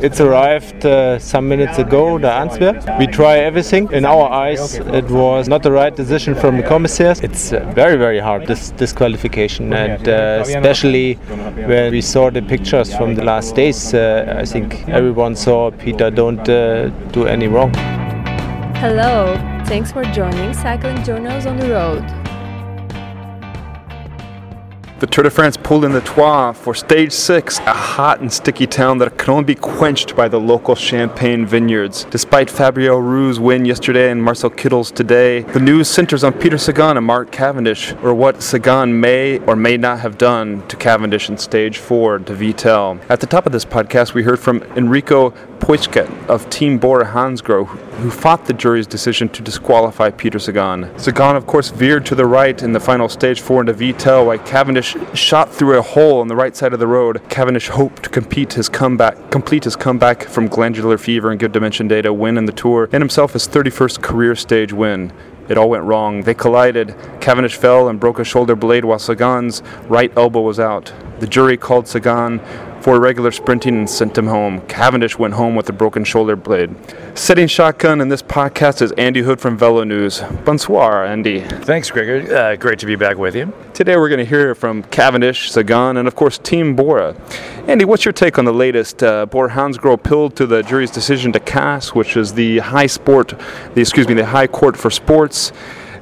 It's arrived uh, some minutes ago, the answer. We try everything. In our eyes, it was not the right decision from the commissaires. It's uh, very, very hard, this disqualification. And uh, especially when we saw the pictures from the last days, uh, I think everyone saw Peter don't uh, do any wrong. Hello, thanks for joining Cycling Journals on the Road. The Tour de France pulled in the Troyes for stage six, a hot and sticky town that can only be quenched by the local champagne vineyards. Despite Fabio Aru's win yesterday and Marcel Kittel's today, the news centers on Peter Sagan and Mark Cavendish, or what Sagan may or may not have done to Cavendish in stage four to Vittel. At the top of this podcast, we heard from Enrico Poitschke of Team Bora Hansgrohe, who fought the jury's decision to disqualify Peter Sagan. Sagan, of course, veered to the right in the final stage four into Vittel, while Cavendish shot through a hole on the right side of the road. Cavendish hoped to compete his comeback, complete his comeback from glandular fever and good dimension data, win in the Tour, and himself his 31st career stage win. It all went wrong. They collided. Cavendish fell and broke a shoulder blade while Sagan's right elbow was out. The jury called Sagan for regular sprinting and sent him home. Cavendish went home with a broken shoulder blade. Setting shotgun in this podcast is Andy Hood from VeloNews. Bonsoir, Andy. Thanks, Gregor. Uh, great to be back with you. Today we're going to hear from Cavendish, Sagan, and of course Team Bora. Andy, what's your take on the latest? Uh, Bora Hansgrohe appealed to the jury's decision to CAS, which is the high sport, the excuse me, the High Court for Sports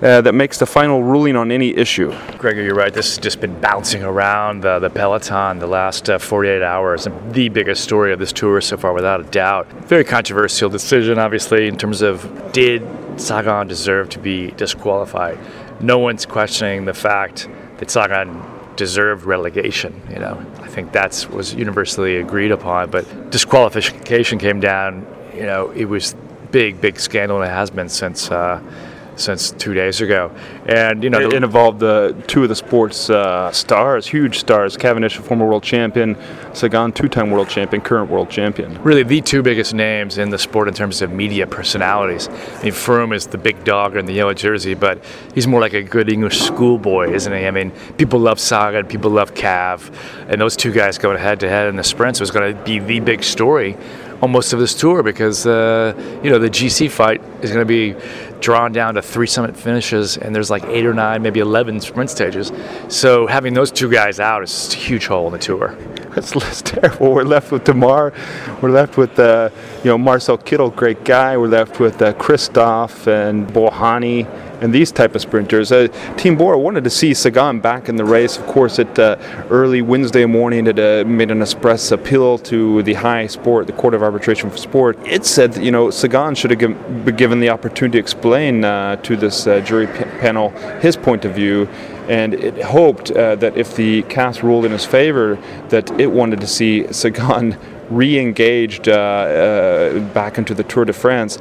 uh, that makes the final ruling on any issue. Gregor, you're right. This has just been bouncing around the, the peloton the last uh, 48 hours. The biggest story of this tour so far, without a doubt. Very controversial decision, obviously, in terms of did Sagan deserve to be disqualified? No one's questioning the fact that Sagan deserved relegation. You know, I think that's was universally agreed upon. But disqualification came down. You know, it was big, big scandal, and it has been since. Uh, since two days ago. And you know, it, it involved uh, two of the sports uh, stars, huge stars: Cavendish, a former world champion, Sagan, two-time world champion, current world champion. Really, the two biggest names in the sport in terms of media personalities. I mean, Froome is the big dog in the yellow jersey, but he's more like a good English schoolboy, isn't he? I mean, people love Sagan, people love Cav, and those two guys going head to head in the sprints was going to be the big story almost of this tour because uh, you know the GC fight is going to be drawn down to three summit finishes, and there's like eight or nine, maybe 11 sprint stages. So having those two guys out is a huge hole in the tour. That's, that's terrible. We're left with Démare. We're left with uh, you know Marcel Kittel, great guy. We're left with uh, Kristoff and Bouhanni and these type of sprinters. Uh, Team Bora wanted to see Sagan back in the race. Of course, at uh, early Wednesday morning, it uh, made an express appeal to the High Sport, the Court of Arbitration for Sport. It said, that, you know, Sagan should have been given the opportunity to explain uh, to this uh, jury p- panel his point of view and it hoped uh, that if the CAS ruled in his favor, that it wanted to see Sagan re-engaged uh, uh, back into the Tour de France.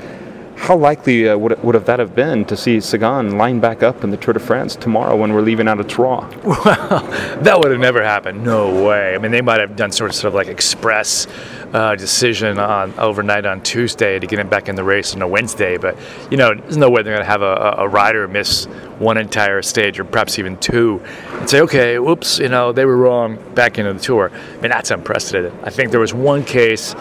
How likely uh, would, would have that have been to see Sagan line back up in the Tour de France tomorrow when we're leaving out of Troyes? Well, that would have never happened. No way. I mean, they might have done sort of, sort of like express uh, decision on overnight on Tuesday to get him back in the race on a Wednesday, but you know, there's no way they're going to have a, a rider miss one entire stage or perhaps even two and say, okay, whoops, you know, they were wrong, back into the tour. I mean, that's unprecedented. I think there was one case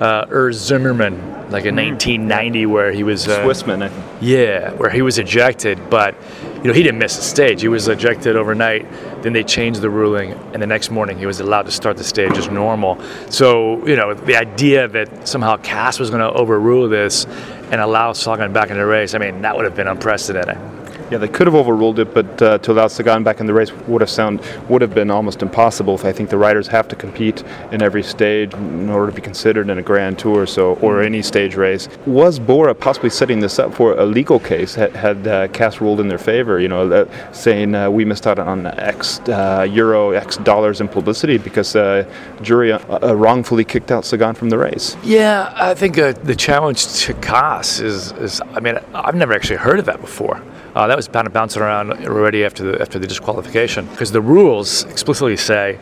uh, Urs Zimmermann, like in 1990, mm. where he was uh, Swissman. I think. Yeah, where he was ejected, but you know he didn't miss a stage. He was ejected overnight. Then they changed the ruling, and the next morning he was allowed to start the stage as normal. So you know the idea that somehow CAS was going to overrule this and allow Sagan back in the race, I mean that would have been unprecedented. Yeah, they could have overruled it, but uh, to allow Sagan back in the race would have sound would have been almost impossible. I think the riders have to compete in every stage in order to be considered in a Grand Tour, so or mm-hmm. any stage race. Was Bora possibly setting this up for a legal case? Had, had uh, CAS ruled in their favor, you know, uh, saying uh, we missed out on X uh, euro, X dollars in publicity because uh, jury uh, wrongfully kicked out Sagan from the race. Yeah, I think the challenge to CAS is, is, I mean, I've never actually heard of that before. Uh, that was kind of bouncing around already after the after the disqualification because the rules explicitly say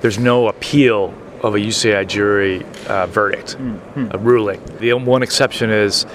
there's no appeal of a UCI jury uh, verdict, mm-hmm. a ruling. The one exception is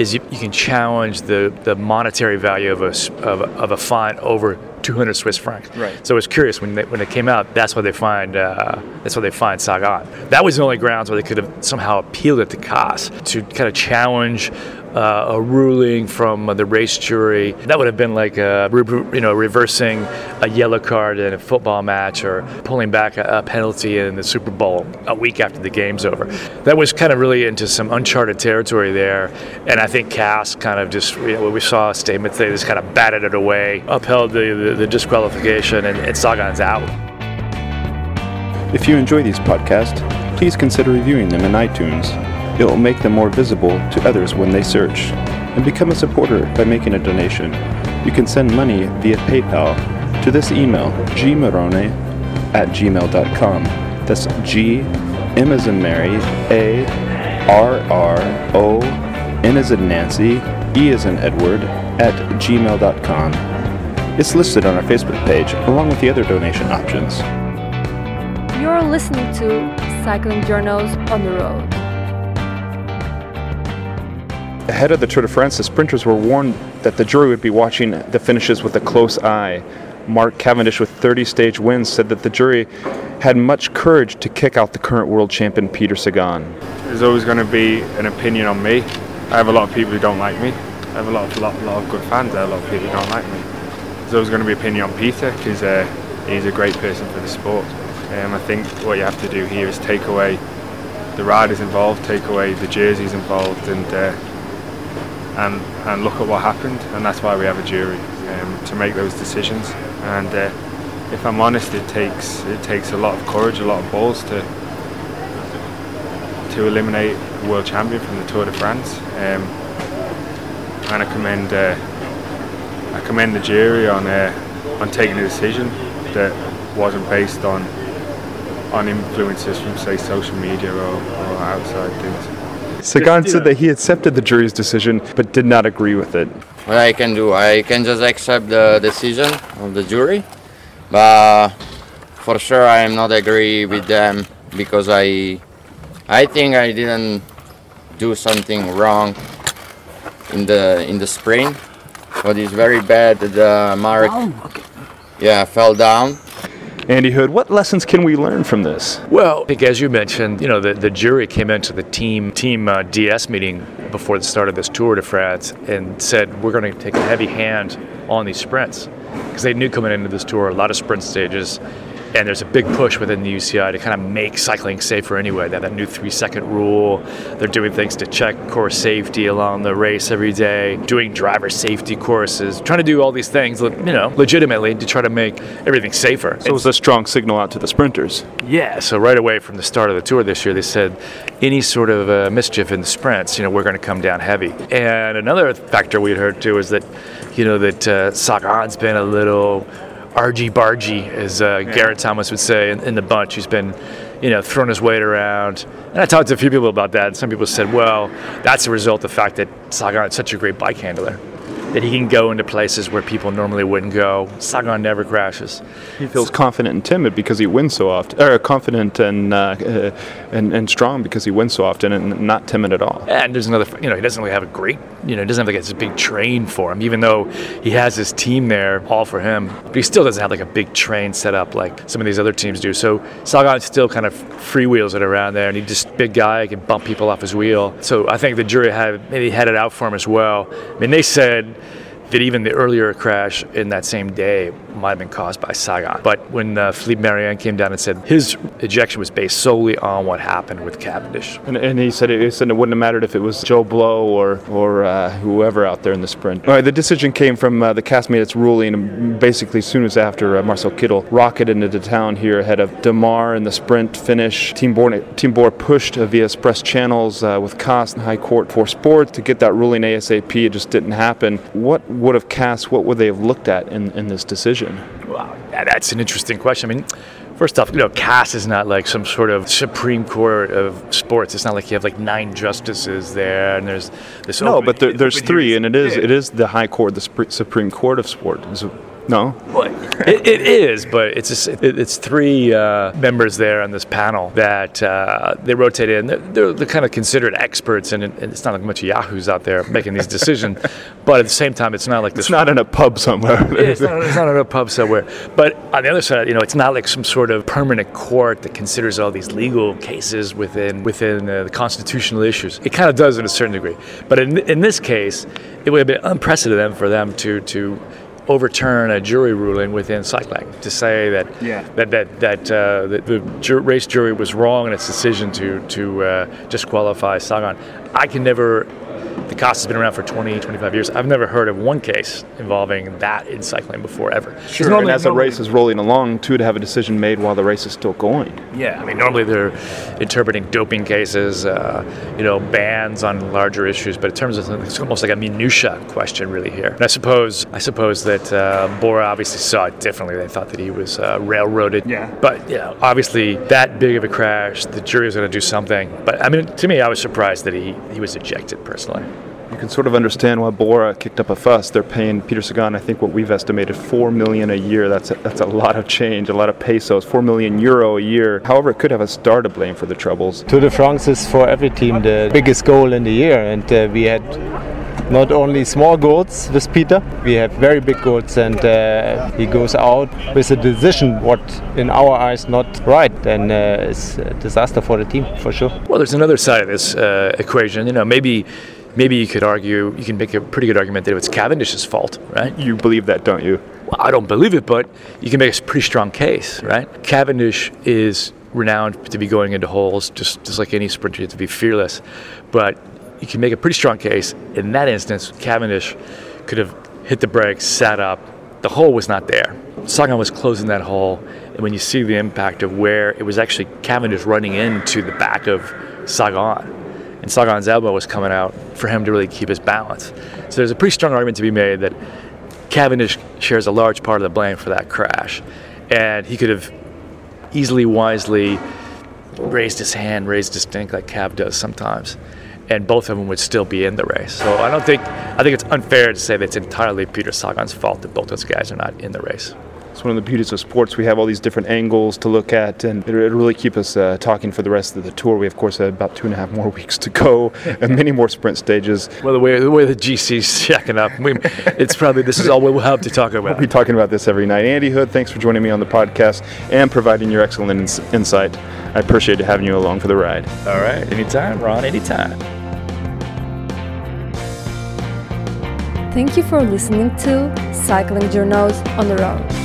is you, you, can challenge the, the monetary value of a, of, of a fine over 200 Swiss francs. Right. So it was curious when they, when it came out. That's why they find uh, that's why they find Sagan. That was the only grounds where they could have somehow appealed it to CAS to kind of challenge uh, a ruling from uh, the race jury. That would have been like uh, re- you know reversing a yellow card in a football match or pulling back a, a, penalty in the Super Bowl a week after the game's over. That was kind of really into some uncharted territory there, and I think CAS kind of just you know, we saw a statement they just kind of batted it away, upheld the, the, the disqualification, and, and Sagan's out. If you enjoy these podcasts, please consider reviewing them in iTunes it will make them more visible to others when they search. And become a supporter by making a donation. You can send money via PayPal to this email, gmarone at gmail.com. That's G, M as in Mary, A, R, R, O, N as in Nancy, E as in Edward, at gmail.com. It's listed on our Facebook page along with the other donation options. You're listening to Cycling Journals on the Road. Ahead of the Tour de France, the sprinters were warned that the jury would be watching the finishes with a close eye. Mark Cavendish, with 30 stage wins, said that the jury had much courage to kick out the current world champion Peter Sagan. There's always going to be an opinion on me. I have a lot of people who don't like me. I have a lot of, lot, lot of good fans. I have a lot of people who don't like me. There's always going to be opinion on Peter because uh, he's a great person for the sport. Um, I think what you have to do here is take away the riders involved, take away the jerseys involved, and uh, and, and look at what happened, and that's why we have a jury um, to make those decisions. And uh, if I'm honest, it takes it takes a lot of courage, a lot of balls to to eliminate a world champion from the Tour de France. Um, and I commend uh, I commend the jury on uh, on taking a decision that wasn't based on on influences from say social media or, or outside things. Sagan said that he accepted the jury's decision but did not agree with it. What I can do, I can just accept the decision of the jury, but for sure I am not agree with them because I, I think I didn't do something wrong in the in the sprint. But it's very bad that the Mark, yeah, fell down. Andy Hood, what lessons can we learn from this? Well, I think as you mentioned, you know, the, the jury came into the team team uh, DS meeting before the start of this Tour de France and said we're going to take a heavy hand on these sprints. Because they knew coming into this tour a lot of sprint stages and there's a big push within the UCI to kind of make cycling safer anyway. They have that new three second rule. They're doing things to check course safety along the race every day, doing driver safety courses, trying to do all these things, you know, legitimately to try to make everything safer. So it was a strong signal out to the sprinters. Yeah, so right away from the start of the tour this year, they said any sort of uh, mischief in the sprints, you know, we're going to come down heavy. And another factor we had heard too is that, you know, that uh, Sagan's been a little argy bargy, as uh, yeah. Geraint Thomas would say in, in, the bunch. He's been, you know, throwing his weight around. And I talked to a few people about that. And some people said, well, that's a result of the fact that Sagan is such a great bike handler that he can go into places where people normally wouldn't go. Sagan never crashes. He feels confident and timid because he wins so often, or confident and, uh, uh, and and strong because he wins so often, and not timid at all. And there's another, you know, he doesn't really have a great, you know, he doesn't have like this big train for him, even though he has his team there all for him. But he still doesn't have like a big train set up like some of these other teams do. So Sagan still kind of freewheels it around there, and he's just big guy, can bump people off his wheel. So I think the jury had maybe had it out for him as well. I mean, they said that even the earlier crash in that same day might have been caused by Sagan. But when uh, Philippe Mariën came down and said his ejection was based solely on what happened with Cavendish. And, and he, said it, he said it wouldn't have mattered if it was Joe Blow or, or uh, whoever out there in the sprint. All right, the decision came from uh, the CAS its ruling basically as soon as after uh, Marcel Kittel rocketed into town here ahead of Démare in the sprint finish. Team Bora, Team Bora pushed via express channels uh, with CAS and High Court for Sport to get that ruling ASAP. It just didn't happen. What would have CAS? what would they have looked at in, in this decision? Wow, that's an interesting question. I mean, First off, you know, CAS is not like some sort of Supreme Court of sports. It's not like you have like nine justices there, and there's this. No, but there, there's three, and it is it is the High Court, the Supreme Court of sport. No. Well, it, it is, but it's just, it, it's three uh, members there on this panel that uh, they rotate in. They're, they're, they're, kind of considered experts, and, it, it's not like a bunch of yahoos out there making these decisions. but at the same time, it's not like this. It's not in a pub somewhere. it's, not, it's not in a pub somewhere. But on the other side, you know, it's not like some sort of permanent court that considers all these legal cases within within uh, the constitutional issues. It kind of does in a certain degree. But in, in this case, it would have been unprecedented for them to to overturn a jury ruling within cycling to say that yeah. that that that uh, the, the ju- race jury was wrong in its decision to to uh, disqualify Sagan. I can never the CAS has been around for 20, 25 years. I've never heard of one case involving that in cycling before, ever. Sure, normally, and as the race is rolling along, too, to have a decision made while the race is still going. Yeah, I mean, normally they're interpreting doping cases, uh, you know, bans on larger issues, but in terms of it's almost like a minutia question, really here. And I suppose, I suppose that uh, Bora obviously saw it differently. They thought that he was uh, railroaded. Yeah. But you know, obviously that big of a crash, the jury was going to do something. But I mean, to me, I was surprised that he he was ejected personally you can sort of understand why Bora kicked up a fuss. They're paying Peter Sagan, I think what we've estimated, four million a year. That's a, that's a lot of change, a lot of pesos. Four million euro a year. However, it could have a star to blame for the troubles. Tour de France is for every team the biggest goal in the year, and uh, we had not only small goals with Peter, we have very big goals, and uh, he goes out with a decision what, in our eyes, not right, and uh, it's a disaster for the team for sure. Well, there's another side of this uh, equation. You know, maybe maybe you could argue, you can make a pretty good argument that it's Cavendish's fault, right? You believe that, don't you? Well, I don't believe it, but you can make a pretty strong case, right? Cavendish is renowned to be going into holes, just, just like any sprinter, to be fearless. But you can make a pretty strong case. In that instance, Cavendish could have hit the brakes, sat up. The hole was not there. Sagan was closing that hole, and when you see the impact of where it was actually Cavendish running into the back of Sagan, and Sagan's elbow was coming out for him to really keep his balance. So there's a pretty strong argument to be made that Cavendish shares a large part of the blame for that crash, and he could have easily, wisely raised his hand, raised his stink like Cav does sometimes, and both of them would still be in the race. So I don't think I think it's unfair to say that it's entirely Peter Sagan's fault that both those guys are not in the race. It's one of the beauties of sports. We have all these different angles to look at, and it, will really keep us uh, talking for the rest of the tour. We, of course, have about two and a half more weeks to go, and many more sprint stages. Well, the way the, way the GC's checking up, we, it's probably this is all we'll have to talk about. We'll be talking about this every night. Andy Hood, thanks for joining me on the podcast and providing your excellent ins- insight. I appreciate having you along for the ride. All right, anytime, Ron, anytime. Thank you for listening to Cycling Journos on the Road.